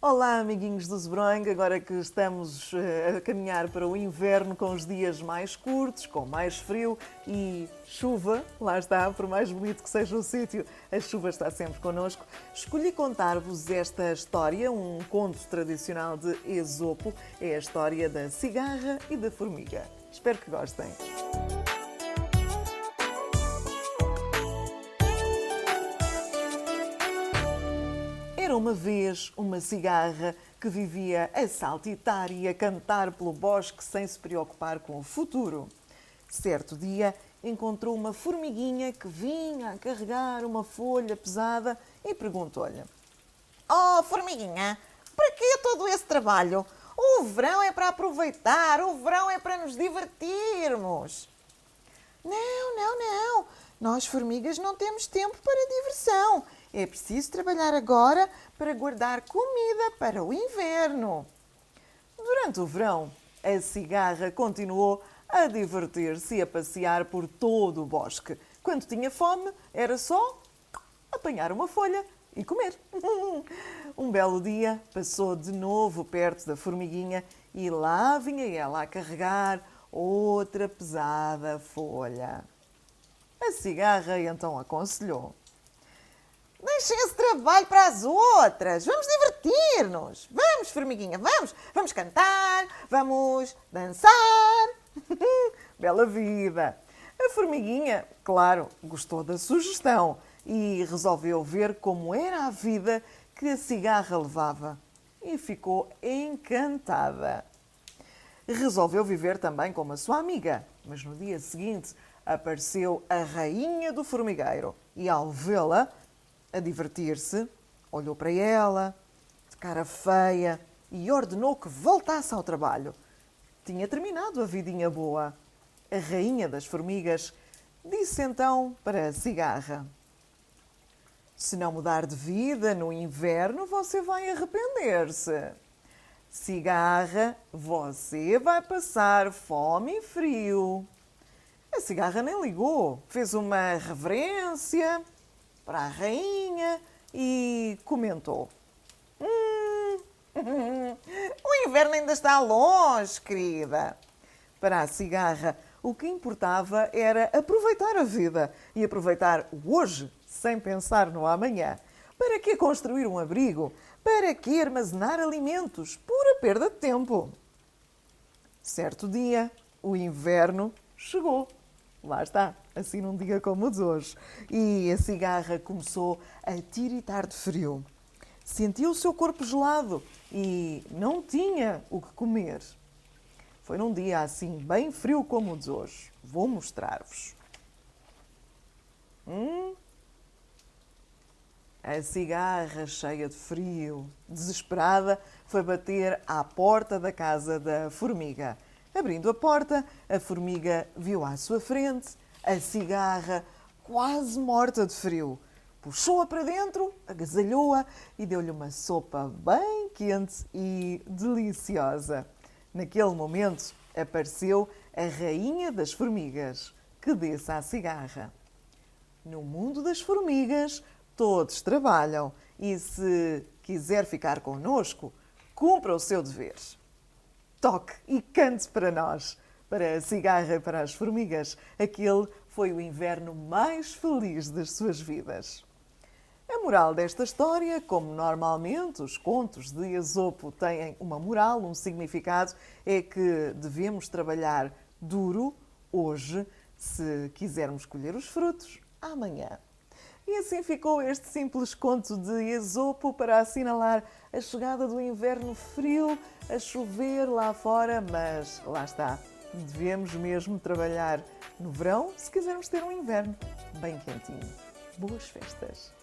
Olá, amiguinhos do Zebroing. Agora que estamos eh, a caminhar para o inverno com os dias mais curtos, com mais frio e chuva, lá está, por mais bonito que seja o sítio, a chuva está sempre connosco. Escolhi contar-vos esta história, um conto tradicional de Esopo. É a história da cigarra e da formiga. Espero que gostem. Uma vez uma cigarra que vivia a saltitar e a cantar pelo bosque sem se preocupar com o futuro. Certo dia encontrou uma formiguinha que vinha a carregar uma folha pesada e perguntou-lhe: Oh, formiguinha, para que todo esse trabalho? O verão é para aproveitar, o verão é para nos divertirmos. Não, não, não. Nós, formigas, não temos tempo para diversão. É preciso trabalhar agora para guardar comida para o inverno. Durante o verão, a cigarra continuou a divertir-se e a passear por todo o bosque. Quando tinha fome, era só apanhar uma folha e comer. Um belo dia, passou de novo perto da formiguinha e lá vinha ela a carregar outra pesada folha. A cigarra então aconselhou: Deixem esse trabalho para as outras. Vamos divertir-nos. Vamos, formiguinha, vamos. Vamos cantar, vamos dançar. Bela vida! A formiguinha, claro, gostou da sugestão e resolveu ver como era a vida que a cigarra levava e ficou encantada. Resolveu viver também como a sua amiga, mas no dia seguinte apareceu a rainha do formigueiro e, ao vê-la, a divertir-se, olhou para ela, de cara feia, e ordenou que voltasse ao trabalho. Tinha terminado a vidinha boa. A rainha das formigas disse então para a cigarra: Se não mudar de vida no inverno, você vai arrepender-se. Cigarra, você vai passar fome e frio. A cigarra nem ligou, fez uma reverência para a rainha e comentou: hum, O inverno ainda está longe, querida. Para a cigarra, o que importava era aproveitar a vida e aproveitar hoje sem pensar no amanhã. Para que construir um abrigo? Para que armazenar alimentos? Pura perda de tempo. Certo dia, o inverno chegou. Lá está, assim num dia como o de hoje. E a cigarra começou a tiritar de frio. Sentiu o seu corpo gelado e não tinha o que comer. Foi num dia assim, bem frio como o de hoje. Vou mostrar-vos. Hum? A cigarra, cheia de frio, desesperada, foi bater à porta da casa da formiga. Abrindo a porta, a formiga viu à sua frente a cigarra quase morta de frio. Puxou-a para dentro, agasalhou-a e deu-lhe uma sopa bem quente e deliciosa. Naquele momento apareceu a rainha das formigas, que disse à cigarra: No mundo das formigas, todos trabalham e se quiser ficar conosco, cumpra o seu dever toque e cante para nós. Para a cigarra e para as formigas, aquele foi o inverno mais feliz das suas vidas. A moral desta história, como normalmente os contos de Esopo têm uma moral, um significado, é que devemos trabalhar duro hoje se quisermos colher os frutos amanhã. E assim ficou este simples conto de Esopo para assinalar a chegada do inverno frio, a chover lá fora, mas lá está. Devemos mesmo trabalhar no verão se quisermos ter um inverno bem quentinho. Boas festas!